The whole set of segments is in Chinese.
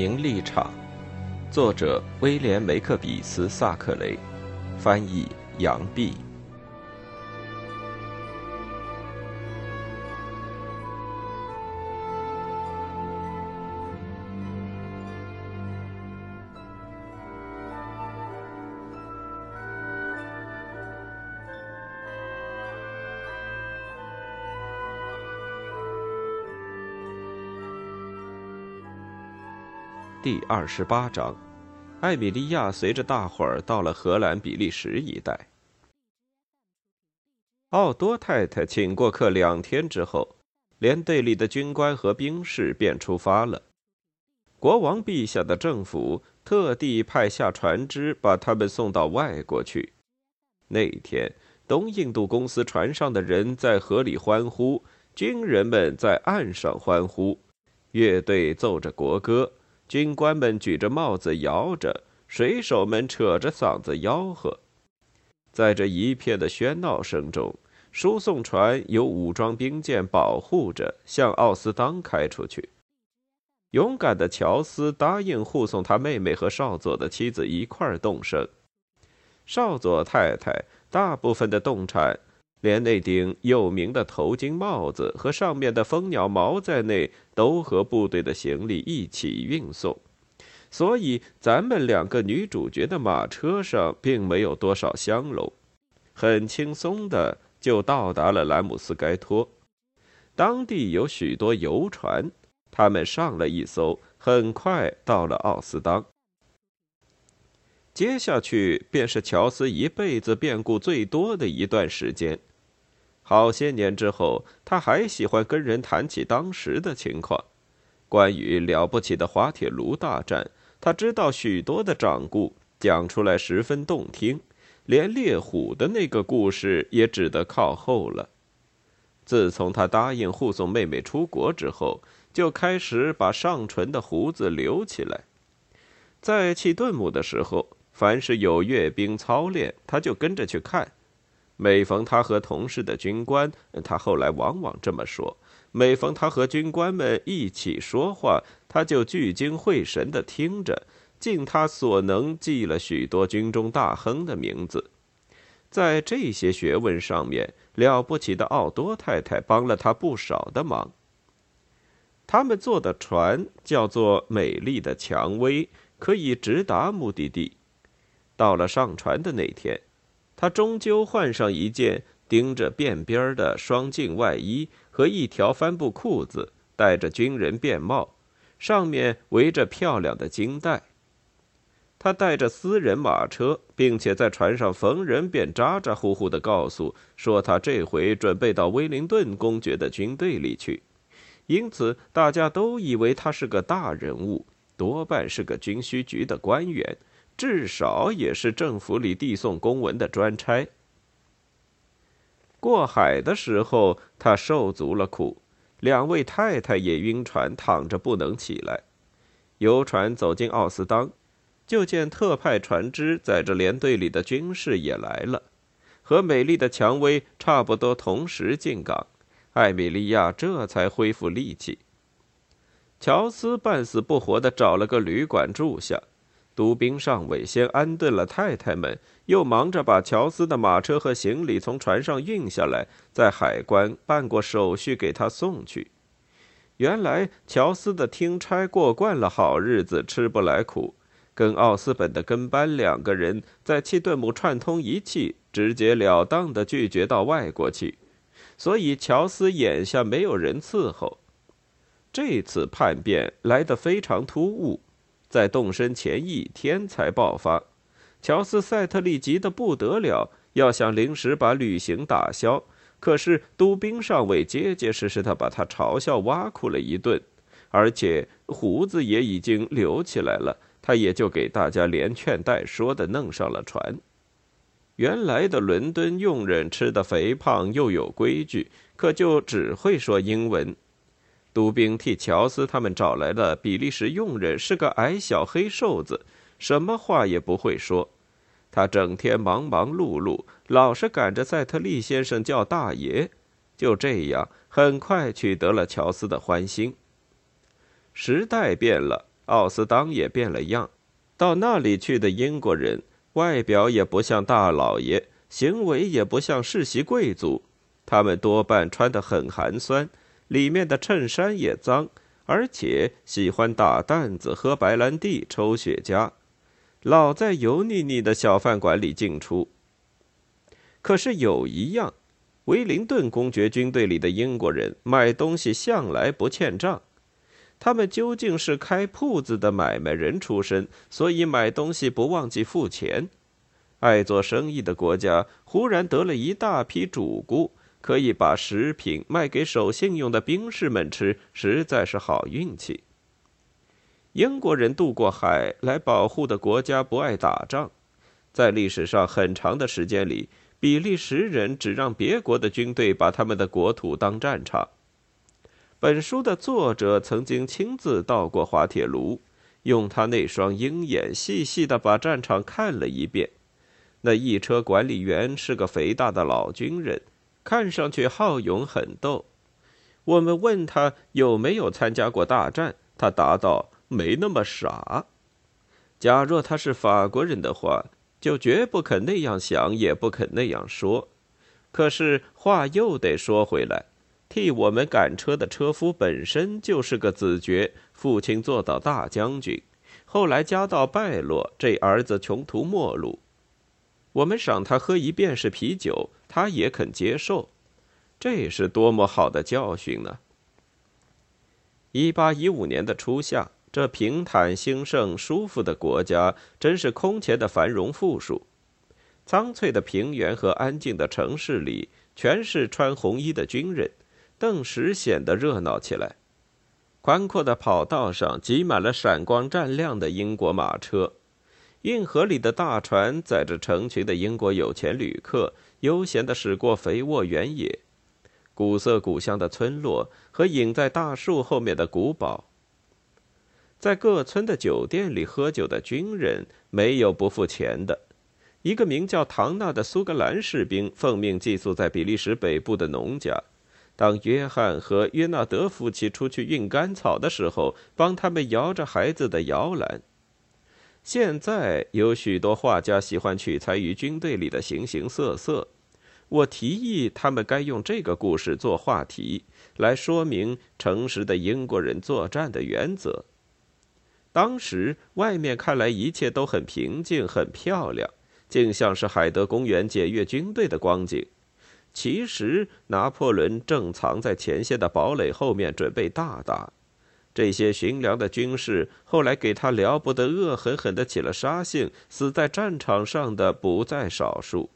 名利场，作者威廉·梅克比斯·萨克雷，翻译杨碧。第二十八章，艾米莉亚随着大伙儿到了荷兰比利时一带。奥多太太请过客两天之后，连队里的军官和兵士便出发了。国王陛下的政府特地派下船只把他们送到外国去。那天，东印度公司船上的人在河里欢呼，军人们在岸上欢呼，乐队奏着国歌。军官们举着帽子摇着，水手们扯着嗓子吆喝。在这一片的喧闹声中，输送船由武装兵舰保护着，向奥斯当开出去。勇敢的乔斯答应护送他妹妹和少佐的妻子一块儿动身。少佐太太大部分的动产。连那顶有名的头巾帽子和上面的蜂鸟毛在内，都和部队的行李一起运送，所以咱们两个女主角的马车上并没有多少香楼，很轻松的就到达了兰姆斯盖托。当地有许多游船，他们上了一艘，很快到了奥斯当。接下去便是乔斯一辈子变故最多的一段时间。好些年之后，他还喜欢跟人谈起当时的情况。关于了不起的滑铁卢大战，他知道许多的掌故，讲出来十分动听，连猎虎的那个故事也只得靠后了。自从他答应护送妹妹出国之后，就开始把上唇的胡子留起来。在契顿姆的时候，凡是有阅兵操练，他就跟着去看。每逢他和同事的军官，他后来往往这么说：每逢他和军官们一起说话，他就聚精会神地听着，尽他所能记了许多军中大亨的名字。在这些学问上面，了不起的奥多太太帮了他不少的忙。他们坐的船叫做“美丽的蔷薇”，可以直达目的地。到了上船的那天。他终究换上一件钉着便边的双襟外衣和一条帆布裤子，戴着军人便帽，上面围着漂亮的金带。他带着私人马车，并且在船上逢人便咋咋呼呼地告诉说他这回准备到威灵顿公爵的军队里去，因此大家都以为他是个大人物，多半是个军需局的官员。至少也是政府里递送公文的专差。过海的时候，他受足了苦，两位太太也晕船，躺着不能起来。游船走进奥斯当，就见特派船只载着连队里的军士也来了，和美丽的蔷薇差不多同时进港。艾米莉亚这才恢复力气。乔斯半死不活地找了个旅馆住下。督兵上尉先安顿了太太们，又忙着把乔斯的马车和行李从船上运下来，在海关办过手续给他送去。原来乔斯的听差过惯了好日子，吃不来苦，跟奥斯本的跟班两个人在契顿姆串通一气，直截了当地拒绝到外国去，所以乔斯眼下没有人伺候。这次叛变来得非常突兀。在动身前一天才爆发，乔斯·塞特利急得不得了，要想临时把旅行打消。可是督兵上尉结结实实的把他嘲笑挖苦了一顿，而且胡子也已经留起来了，他也就给大家连劝带说的弄上了船。原来的伦敦佣人吃的肥胖又有规矩，可就只会说英文。督兵替乔斯他们找来了比利时佣人，是个矮小黑瘦子，什么话也不会说。他整天忙忙碌碌，老是赶着赛特利先生叫大爷。就这样，很快取得了乔斯的欢心。时代变了，奥斯当也变了样。到那里去的英国人，外表也不像大老爷，行为也不像世袭贵族。他们多半穿得很寒酸，里面的衬衫也脏，而且喜欢打担子、喝白兰地、抽雪茄，老在油腻腻的小饭馆里进出。可是有一样，威灵顿公爵军队里的英国人买东西向来不欠账。他们究竟是开铺子的买卖人出身，所以买东西不忘记付钱。爱做生意的国家忽然得了一大批主顾。可以把食品卖给守信用的兵士们吃，实在是好运气。英国人渡过海来保护的国家不爱打仗，在历史上很长的时间里，比利时人只让别国的军队把他们的国土当战场。本书的作者曾经亲自到过滑铁卢，用他那双鹰眼细细的把战场看了一遍。那一车管理员是个肥大的老军人。看上去好勇狠斗，我们问他有没有参加过大战，他答道：“没那么傻。”假若他是法国人的话，就绝不肯那样想，也不肯那样说。可是话又得说回来，替我们赶车的车夫本身就是个子爵，父亲做到大将军，后来家道败落，这儿子穷途末路。我们赏他喝一便士啤酒。他也肯接受，这是多么好的教训呢！一八一五年的初夏，这平坦兴盛、舒服的国家真是空前的繁荣富庶。苍翠的平原和安静的城市里，全是穿红衣的军人，顿时显得热闹起来。宽阔的跑道上挤满了闪光湛亮的英国马车，运河里的大船载着成群的英国有钱旅客。悠闲地驶过肥沃原野，古色古香的村落和隐在大树后面的古堡。在各村的酒店里喝酒的军人没有不付钱的。一个名叫唐纳的苏格兰士兵奉命寄宿在比利时北部的农家，当约翰和约纳德夫妻出去运干草的时候，帮他们摇着孩子的摇篮。现在有许多画家喜欢取材于军队里的形形色色。我提议他们该用这个故事做话题，来说明诚实的英国人作战的原则。当时外面看来一切都很平静、很漂亮，竟像是海德公园检阅军队的光景。其实拿破仑正藏在前线的堡垒后面，准备大打。这些巡粮的军士后来给他了不得恶狠狠的起了杀性，死在战场上的不在少数。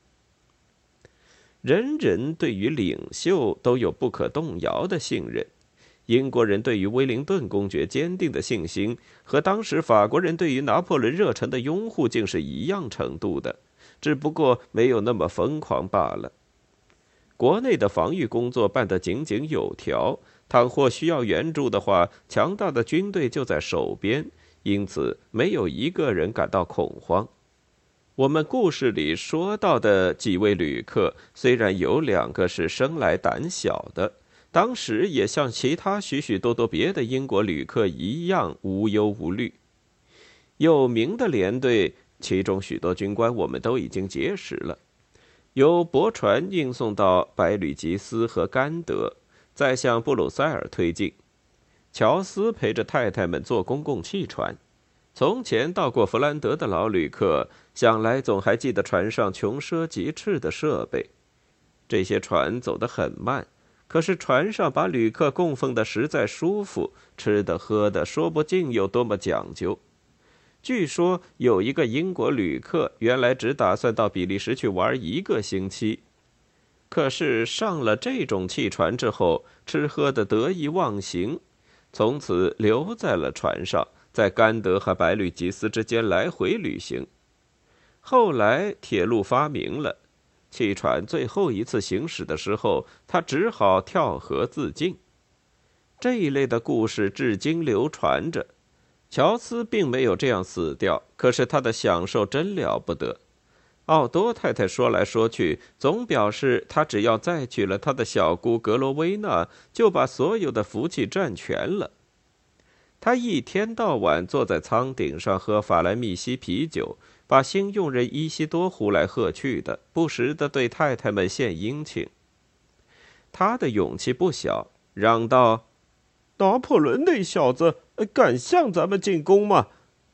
人人对于领袖都有不可动摇的信任，英国人对于威灵顿公爵坚定的信心，和当时法国人对于拿破仑热忱的拥护竟是一样程度的，只不过没有那么疯狂罢了。国内的防御工作办得井井有条。倘或需要援助的话，强大的军队就在手边，因此没有一个人感到恐慌。我们故事里说到的几位旅客，虽然有两个是生来胆小的，当时也像其他许许多多别的英国旅客一样无忧无虑。有名的连队，其中许多军官我们都已经结识了，由驳船运送到百吕吉斯和甘德。再向布鲁塞尔推进，乔斯陪着太太们坐公共汽船。从前到过弗兰德的老旅客，想来总还记得船上穷奢极侈的设备。这些船走得很慢，可是船上把旅客供奉的实在舒服，吃的喝的说不尽有多么讲究。据说有一个英国旅客，原来只打算到比利时去玩一个星期。可是上了这种汽船之后，吃喝的得意忘形，从此留在了船上，在甘德和白吕吉斯之间来回旅行。后来铁路发明了，汽船最后一次行驶的时候，他只好跳河自尽。这一类的故事至今流传着。乔斯并没有这样死掉，可是他的享受真了不得。奥多太太说来说去，总表示她只要再娶了她的小姑格罗威娜，就把所有的福气占全了。他一天到晚坐在舱顶上喝法兰密西啤酒，把新佣人伊西多呼来喝去的，不时的对太太们献殷勤。他的勇气不小，嚷道：“拿破仑那小子敢向咱们进攻吗？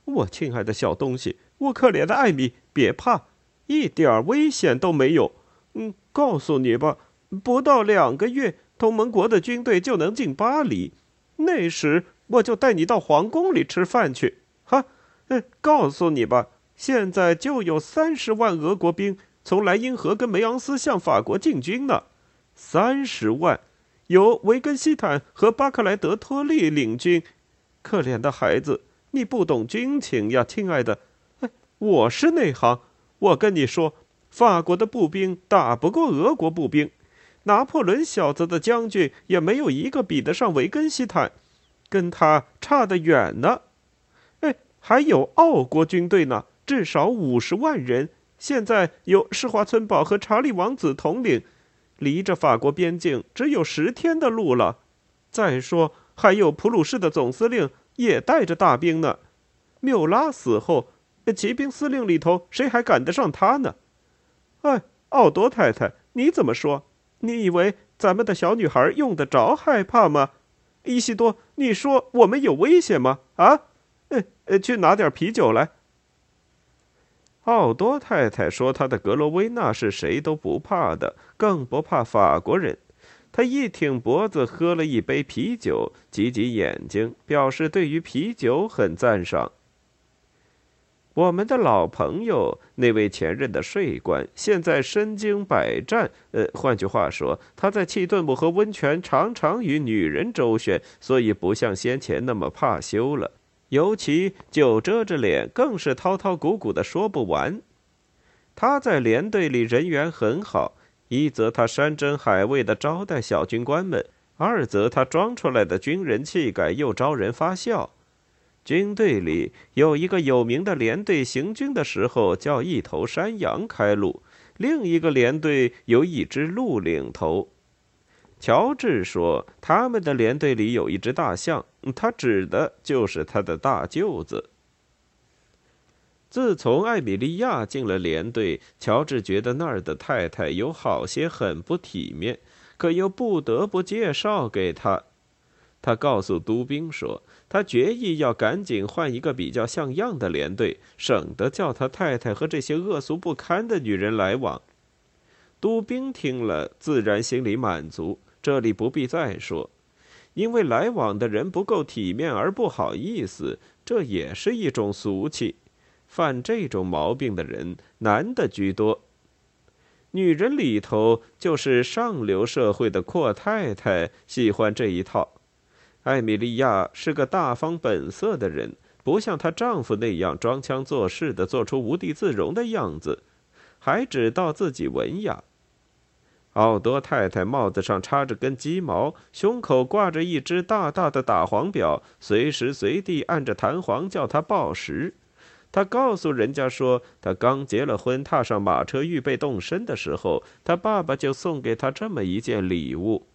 我亲爱的小东西，我可怜的艾米，别怕，一点危险都没有。嗯，告诉你吧，不到两个月，同盟国的军队就能进巴黎，那时。”我就带你到皇宫里吃饭去，哈，嗯，告诉你吧，现在就有三十万俄国兵从莱茵河跟梅昂斯向法国进军呢，三十万，由维根西坦和巴克莱德托利领军。可怜的孩子，你不懂军情呀，亲爱的。哎，我是内行，我跟你说，法国的步兵打不过俄国步兵，拿破仑小子的将军也没有一个比得上维根西坦。跟他差得远呢，哎，还有奥国军队呢，至少五十万人，现在由施华村堡和查理王子统领，离着法国边境只有十天的路了。再说，还有普鲁士的总司令也带着大兵呢。缪拉死后，骑兵司令里头谁还赶得上他呢？哎，奥多太太，你怎么说？你以为咱们的小女孩用得着害怕吗？伊西多，你说我们有危险吗？啊，呃呃，去拿点啤酒来。奥多太太说：“她的格罗威纳是谁都不怕的，更不怕法国人。”她一挺脖子，喝了一杯啤酒，挤挤眼睛，表示对于啤酒很赞赏。我们的老朋友，那位前任的税官，现在身经百战。呃，换句话说，他在气顿姆和温泉常常与女人周旋，所以不像先前那么怕羞了。尤其酒遮着脸，更是滔滔鼓鼓的说不完。他在连队里人缘很好，一则他山珍海味的招待小军官们，二则他装出来的军人气概又招人发笑。军队里有一个有名的连队，行军的时候叫一头山羊开路；另一个连队由一只鹿领头。乔治说，他们的连队里有一只大象，他指的就是他的大舅子。自从艾米莉亚进了连队，乔治觉得那儿的太太有好些很不体面，可又不得不介绍给他。他告诉督兵说：“他决意要赶紧换一个比较像样的连队，省得叫他太太和这些恶俗不堪的女人来往。”督兵听了，自然心里满足。这里不必再说，因为来往的人不够体面而不好意思，这也是一种俗气。犯这种毛病的人，男的居多。女人里头，就是上流社会的阔太太喜欢这一套。艾米莉亚是个大方本色的人，不像她丈夫那样装腔作势的做出无地自容的样子，还知道自己文雅。奥多太太帽子上插着根鸡毛，胸口挂着一只大大的打黄表，随时随地按着弹簧叫她报时。她告诉人家说，她刚结了婚，踏上马车预备动身的时候，她爸爸就送给她这么一件礼物。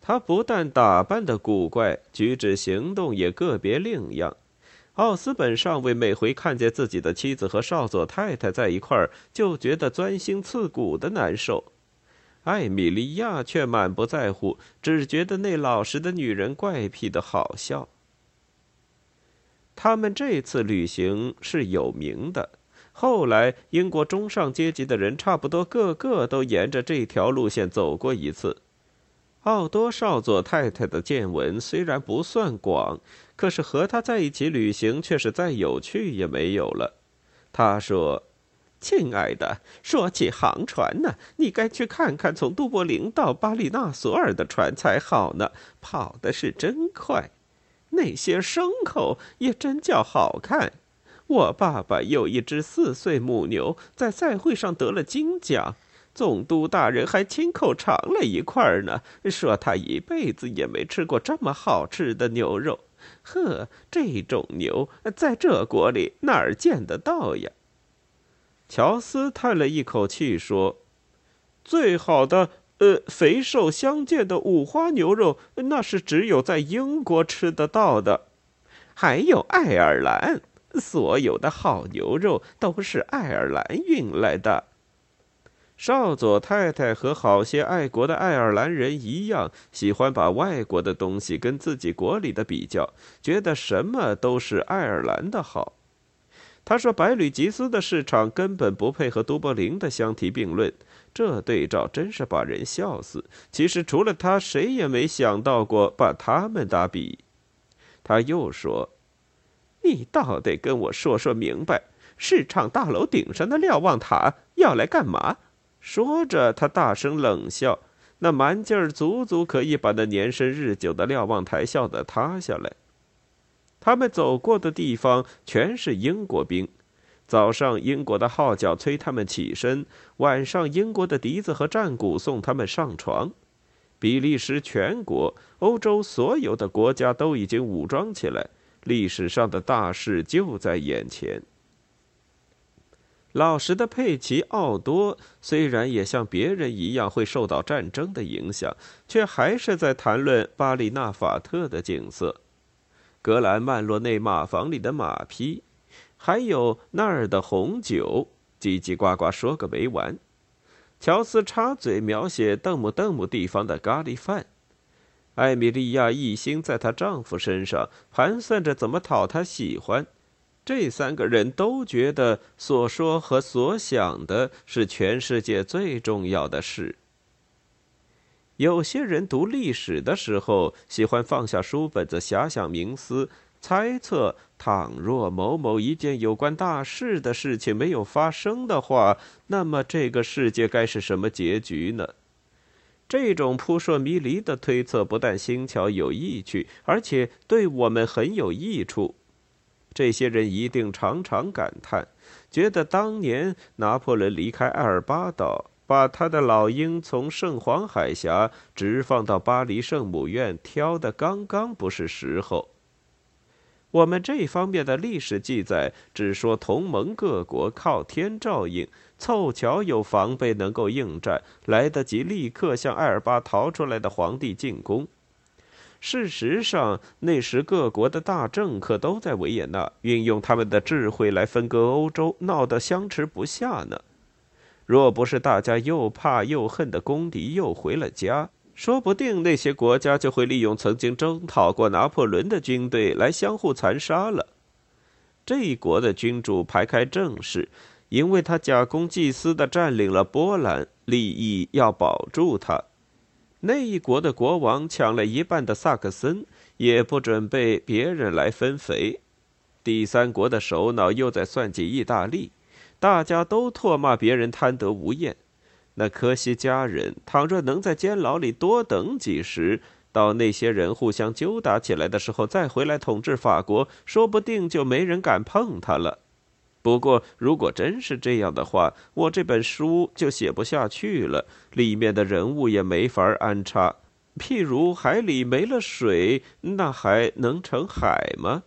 他不但打扮的古怪，举止行动也个别另样。奥斯本上尉每回看见自己的妻子和少佐太太在一块儿，就觉得钻心刺骨的难受。艾米莉亚却满不在乎，只觉得那老实的女人怪癖的好笑。他们这次旅行是有名的，后来英国中上阶级的人差不多个个都沿着这条路线走过一次。奥多少佐太太的见闻虽然不算广，可是和他在一起旅行却是再有趣也没有了。他说：“亲爱的，说起航船呢，你该去看看从都柏林到巴里纳索尔的船才好呢，跑的是真快。那些牲口也真叫好看。我爸爸有一只四岁母牛，在赛会上得了金奖。”总督大人还亲口尝了一块呢，说他一辈子也没吃过这么好吃的牛肉。呵，这种牛在这国里哪儿见得到呀？乔斯叹了一口气说：“最好的，呃，肥瘦相间的五花牛肉，那是只有在英国吃得到的。还有爱尔兰，所有的好牛肉都是爱尔兰运来的。少佐太太和好些爱国的爱尔兰人一样，喜欢把外国的东西跟自己国里的比较，觉得什么都是爱尔兰的好。他说：“百吕吉斯的市场根本不配和都柏林的相提并论，这对照真是把人笑死。其实除了他，谁也没想到过把他们打比。”他又说：“你倒得跟我说说明白，市场大楼顶上的瞭望塔要来干嘛？”说着，他大声冷笑，那蛮劲儿足足可以把那年深日久的瞭望台笑得塌下来。他们走过的地方全是英国兵，早上英国的号角催他们起身，晚上英国的笛子和战鼓送他们上床。比利时全国、欧洲所有的国家都已经武装起来，历史上的大事就在眼前。老实的佩奇奥多虽然也像别人一样会受到战争的影响，却还是在谈论巴里纳法特的景色。格兰曼洛内马房里的马匹，还有那儿的红酒，叽叽呱呱说个没完。乔斯插嘴描写邓姆邓姆地方的咖喱饭。艾米莉亚一心在她丈夫身上盘算着怎么讨他喜欢。这三个人都觉得所说和所想的是全世界最重要的事。有些人读历史的时候，喜欢放下书本子，遐想冥思，猜测：倘若某某一件有关大事的事情没有发生的话，那么这个世界该是什么结局呢？这种扑朔迷离的推测不但新巧有意趣，而且对我们很有益处。这些人一定常常感叹，觉得当年拿破仑离开艾尔巴岛。把他的老鹰从圣皇海峡直放到巴黎圣母院，挑的刚刚不是时候。我们这方面的历史记载只说同盟各国靠天照应，凑巧有防备能够应战，来得及立刻向艾尔巴逃出来的皇帝进攻。事实上，那时各国的大政客都在维也纳运用他们的智慧来分割欧洲，闹得相持不下呢。若不是大家又怕又恨的公敌又回了家，说不定那些国家就会利用曾经征讨过拿破仑的军队来相互残杀了。这一国的君主排开正事，因为他假公济私的占领了波兰，利益要保住他；那一国的国王抢了一半的萨克森，也不准备别人来分肥。第三国的首脑又在算计意大利。大家都唾骂别人贪得无厌，那科西家人倘若能在监牢里多等几时，到那些人互相揪打起来的时候再回来统治法国，说不定就没人敢碰他了。不过，如果真是这样的话，我这本书就写不下去了，里面的人物也没法安插。譬如海里没了水，那还能成海吗？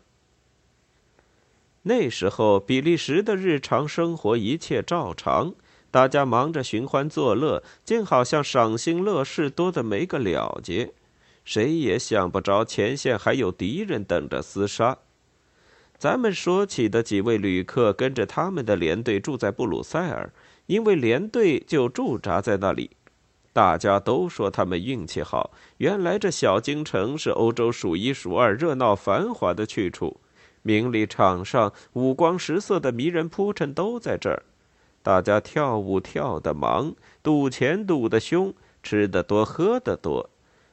那时候，比利时的日常生活一切照常，大家忙着寻欢作乐，竟好像赏心乐事多得没个了结。谁也想不着前线还有敌人等着厮杀。咱们说起的几位旅客跟着他们的连队住在布鲁塞尔，因为连队就驻扎在那里。大家都说他们运气好，原来这小京城是欧洲数一数二热闹繁华的去处。名利场上五光十色的迷人铺陈都在这儿，大家跳舞跳得忙，赌钱赌得凶，吃得多喝得多，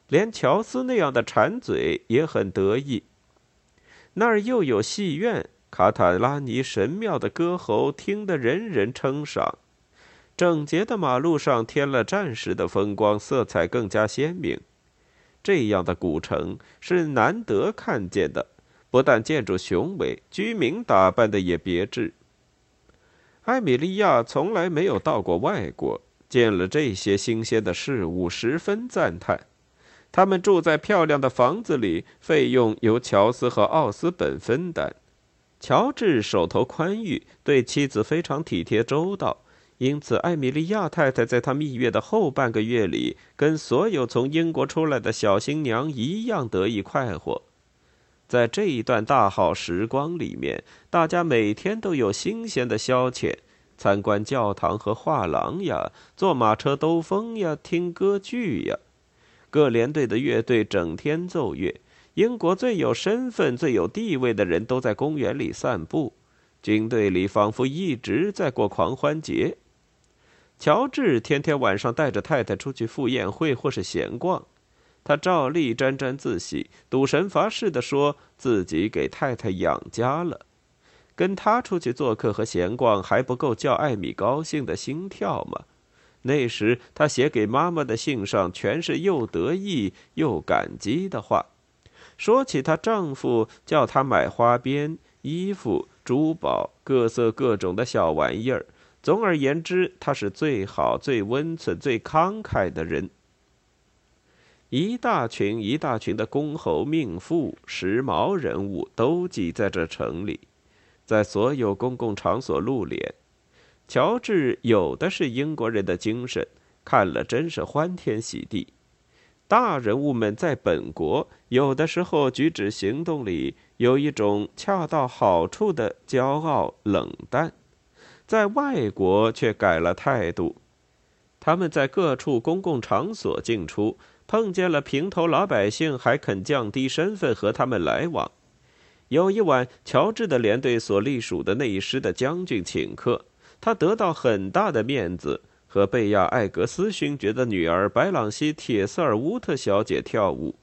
连乔斯那样的馋嘴也很得意。那儿又有戏院，卡塔拉尼神庙的歌喉听得人人称赏。整洁的马路上添了战时的风光，色彩更加鲜明。这样的古城是难得看见的。不但建筑雄伟，居民打扮的也别致。艾米莉亚从来没有到过外国，见了这些新鲜的事物，十分赞叹。他们住在漂亮的房子里，费用由乔斯和奥斯本分担。乔治手头宽裕，对妻子非常体贴周到，因此艾米莉亚太太在他蜜月的后半个月里，跟所有从英国出来的小新娘一样得意快活。在这一段大好时光里面，大家每天都有新鲜的消遣，参观教堂和画廊呀，坐马车兜风呀，听歌剧呀。各连队的乐队整天奏乐，英国最有身份、最有地位的人都在公园里散步，军队里仿佛一直在过狂欢节。乔治天天晚上带着太太出去赴宴会或是闲逛，他照例沾沾自喜，赌神发誓的说自己给太太养家了。跟他出去做客和闲逛还不够叫艾米高兴的心跳吗？那时，他写给妈妈的信上全是又得意又感激的话。说起她丈夫，叫她买花边、衣服、珠宝、各色各种的小玩意儿。总而言之，他是最好、最温存、最慷慨的人。一大群一大群的公侯命妇、时髦人物都挤在这城里，在所有公共场所露脸。乔治有的是英国人的精神，看了真是欢天喜地。大人物们在本国有的时候举止行动里有一种恰到好处的骄傲冷淡，在外国却改了态度。他们在各处公共场所进出，碰见了平头老百姓，还肯降低身份和他们来往。有一晚，乔治的连队所隶属的那一师的将军请客。他得到很大的面子，和贝亚·艾格斯勋爵的女儿白朗西·铁瑟尔乌特小姐跳舞。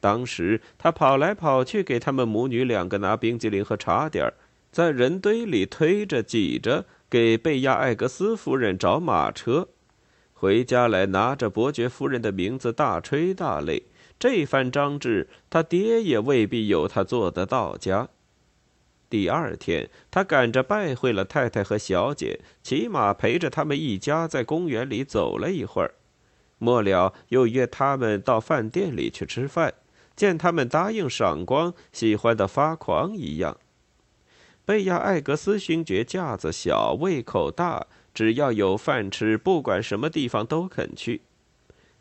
当时他跑来跑去，给他们母女两个拿冰激凌和茶点，在人堆里推着挤着，给贝亚·艾格斯夫人找马车。回家来，拿着伯爵夫人的名字大吹大擂。这番张志，他爹也未必有他做得到家。第二天，他赶着拜会了太太和小姐，骑马陪着他们一家在公园里走了一会儿，末了又约他们到饭店里去吃饭。见他们答应赏光，喜欢的发狂一样。贝亚艾格斯勋爵架子小，胃口大，只要有饭吃，不管什么地方都肯去。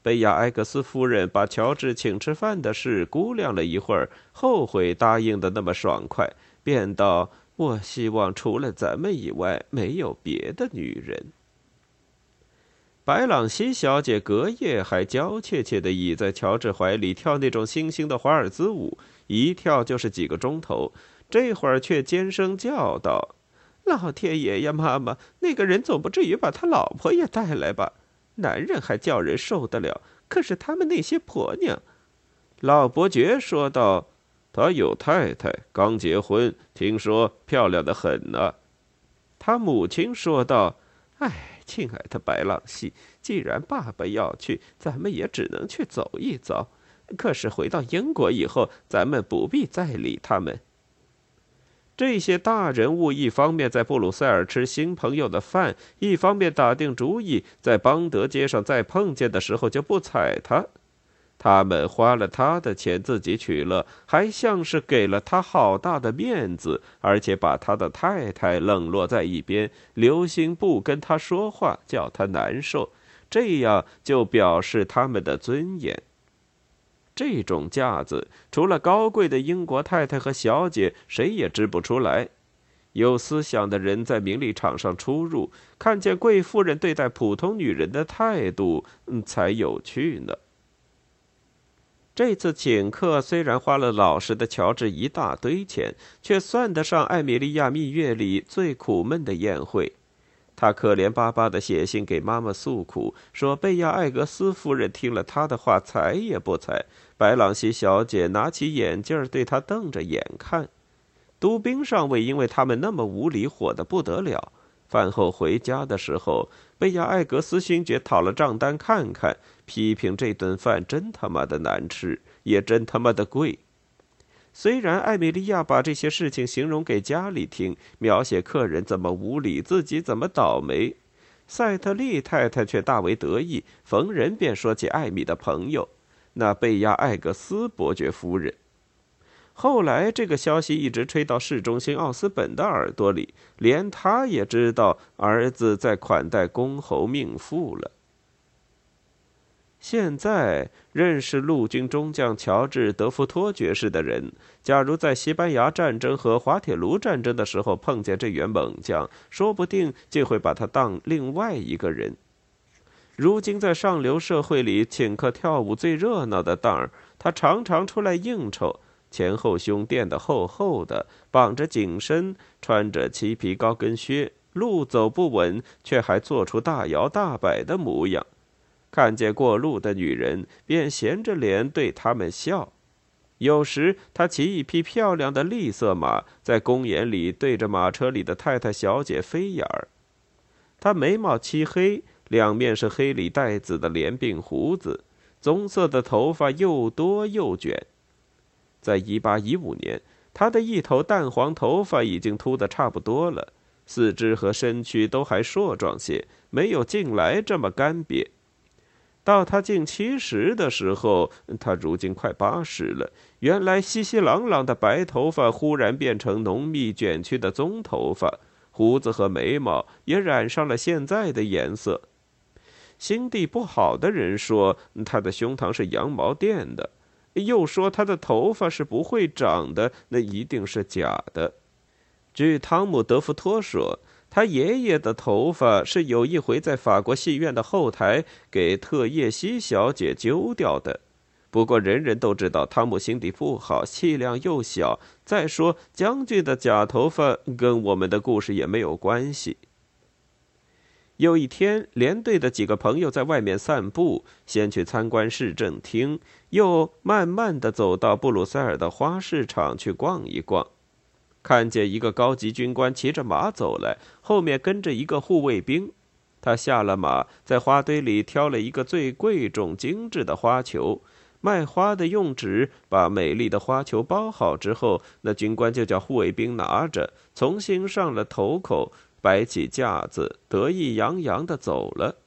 贝亚艾格斯夫人把乔治请吃饭的事估量了一会儿，后悔答应的那么爽快。便道：“我希望除了咱们以外，没有别的女人。”白朗西小姐隔夜还娇怯怯地倚在乔治怀里跳那种新兴的华尔兹舞，一跳就是几个钟头。这会儿却尖声叫道：“老天爷呀，妈妈，那个人总不至于把他老婆也带来吧？男人还叫人受得了，可是他们那些婆娘……”老伯爵说道。他有太太，刚结婚，听说漂亮的很呢。他母亲说道：“哎，亲爱的白浪西，既然爸爸要去，咱们也只能去走一遭。可是回到英国以后，咱们不必再理他们。”这些大人物一方面在布鲁塞尔吃新朋友的饭，一方面打定主意，在邦德街上再碰见的时候就不睬他。他们花了他的钱自己娶了，还像是给了他好大的面子，而且把他的太太冷落在一边，留心不跟他说话，叫他难受，这样就表示他们的尊严。这种架子，除了高贵的英国太太和小姐，谁也织不出来。有思想的人在名利场上出入，看见贵妇人对待普通女人的态度，嗯，才有趣呢。这次请客虽然花了老实的乔治一大堆钱，却算得上艾米莉亚蜜月里最苦闷的宴会。他可怜巴巴地写信给妈妈诉苦，说贝亚艾格斯夫人听了他的话，睬也不睬。白朗西小姐拿起眼镜对他瞪着眼看。都兵上尉因为他们那么无理，火得不得了。饭后回家的时候，贝亚艾格斯勋爵讨了账单看看，批评这顿饭真他妈的难吃，也真他妈的贵。虽然艾米莉亚把这些事情形容给家里听，描写客人怎么无理，自己怎么倒霉，赛特利太太却大为得意，逢人便说起艾米的朋友，那贝亚艾格斯伯爵夫人。后来，这个消息一直吹到市中心奥斯本的耳朵里，连他也知道儿子在款待公侯命妇了。现在认识陆军中将乔治·德福托爵士的人，假如在西班牙战争和滑铁卢战争的时候碰见这员猛将，说不定就会把他当另外一个人。如今在上流社会里请客跳舞最热闹的档儿，他常常出来应酬，前后胸垫得厚厚的，绑着紧身，穿着漆皮高跟靴，路走不稳，却还做出大摇大摆的模样。看见过路的女人，便闲着脸对他们笑。有时他骑一匹漂亮的栗色马，在公园里对着马车里的太太小姐飞眼儿。他眉毛漆黑，两面是黑里带紫的连鬓胡子，棕色的头发又多又卷。在一八一五年，他的一头淡黄头发已经秃得差不多了，四肢和身躯都还硕壮些，没有近来这么干瘪。到他近七十的时候，他如今快八十了。原来稀稀朗朗的白头发忽然变成浓密卷曲的棕头发，胡子和眉毛也染上了现在的颜色。心地不好的人说他的胸膛是羊毛垫的，又说他的头发是不会长的，那一定是假的。据汤姆·德福托说。他爷爷的头发是有一回在法国戏院的后台给特叶西小姐揪掉的。不过人人都知道汤姆心地不好，气量又小。再说将军的假头发跟我们的故事也没有关系。有一天，连队的几个朋友在外面散步，先去参观市政厅，又慢慢的走到布鲁塞尔的花市场去逛一逛。看见一个高级军官骑着马走来，后面跟着一个护卫兵。他下了马，在花堆里挑了一个最贵重、精致的花球。卖花的用纸把美丽的花球包好之后，那军官就叫护卫兵拿着，重新上了头口，摆起架子，得意洋洋的走了。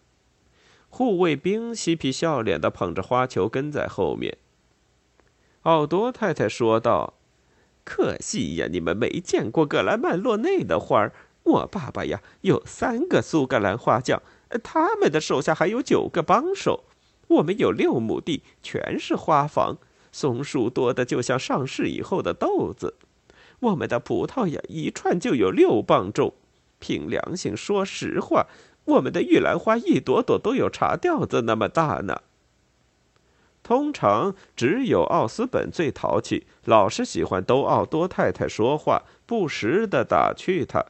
护卫兵嬉皮笑脸的捧着花球跟在后面。奥多太太说道。可惜呀，你们没见过格兰曼洛内的花儿。我爸爸呀，有三个苏格兰花匠，他们的手下还有九个帮手。我们有六亩地，全是花房，松树多的就像上市以后的豆子。我们的葡萄呀，一串就有六磅重。凭良心说实话，我们的玉兰花一朵朵都有茶吊子那么大呢。通常只有奥斯本最淘气，老是喜欢逗奥多太太说话，不时的打趣他。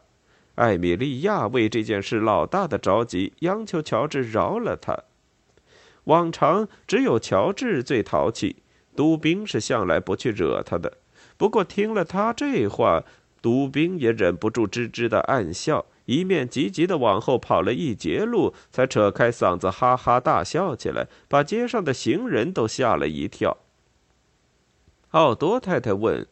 艾米莉亚为这件事老大的着急，央求乔治饶了他。往常只有乔治最淘气，杜宾是向来不去惹他的。不过听了他这话，杜宾也忍不住吱吱的暗笑。一面急急地往后跑了一截路，才扯开嗓子哈哈大笑起来，把街上的行人都吓了一跳。奥多太太问：“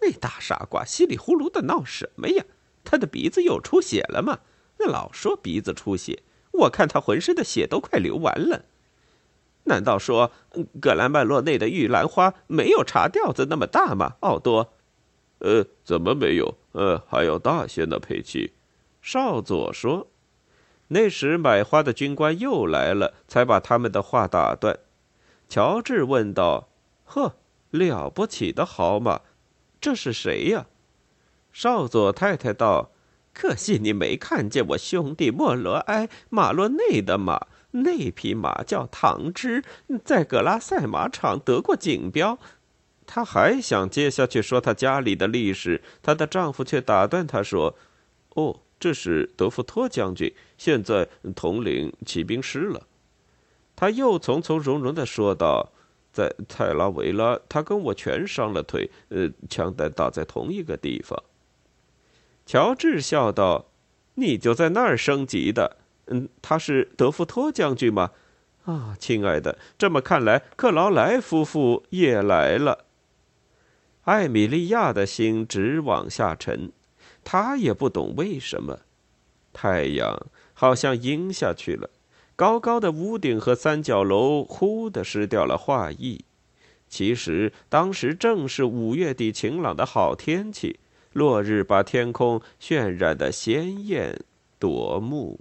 那大傻瓜稀里呼噜的闹什么呀？他的鼻子又出血了吗？那老说鼻子出血，我看他浑身的血都快流完了。难道说格兰曼洛内的玉兰花没有茶吊子那么大吗？奥多？呃，怎么没有？呃，还要大些呢，佩奇。”少佐说：“那时买花的军官又来了，才把他们的话打断。”乔治问道：“呵，了不起的好马，这是谁呀？”少佐太太道：“可惜你没看见我兄弟莫罗埃马洛内的马，那匹马叫唐芝，在格拉塞马场得过锦标。”他还想接下去说他家里的历史，她的丈夫却打断他说：“哦。”这是德福托将军，现在统领骑兵师了。他又从从容容的说道：“在泰拉维拉，他跟我全伤了腿，呃，枪弹打在同一个地方。”乔治笑道：“你就在那儿升级的？嗯，他是德福托将军吗？啊，亲爱的，这么看来，克劳莱夫妇也来了。”艾米莉亚的心直往下沉。他也不懂为什么，太阳好像阴下去了，高高的屋顶和三角楼忽地失掉了画意。其实当时正是五月底晴朗的好天气，落日把天空渲染得鲜艳夺目。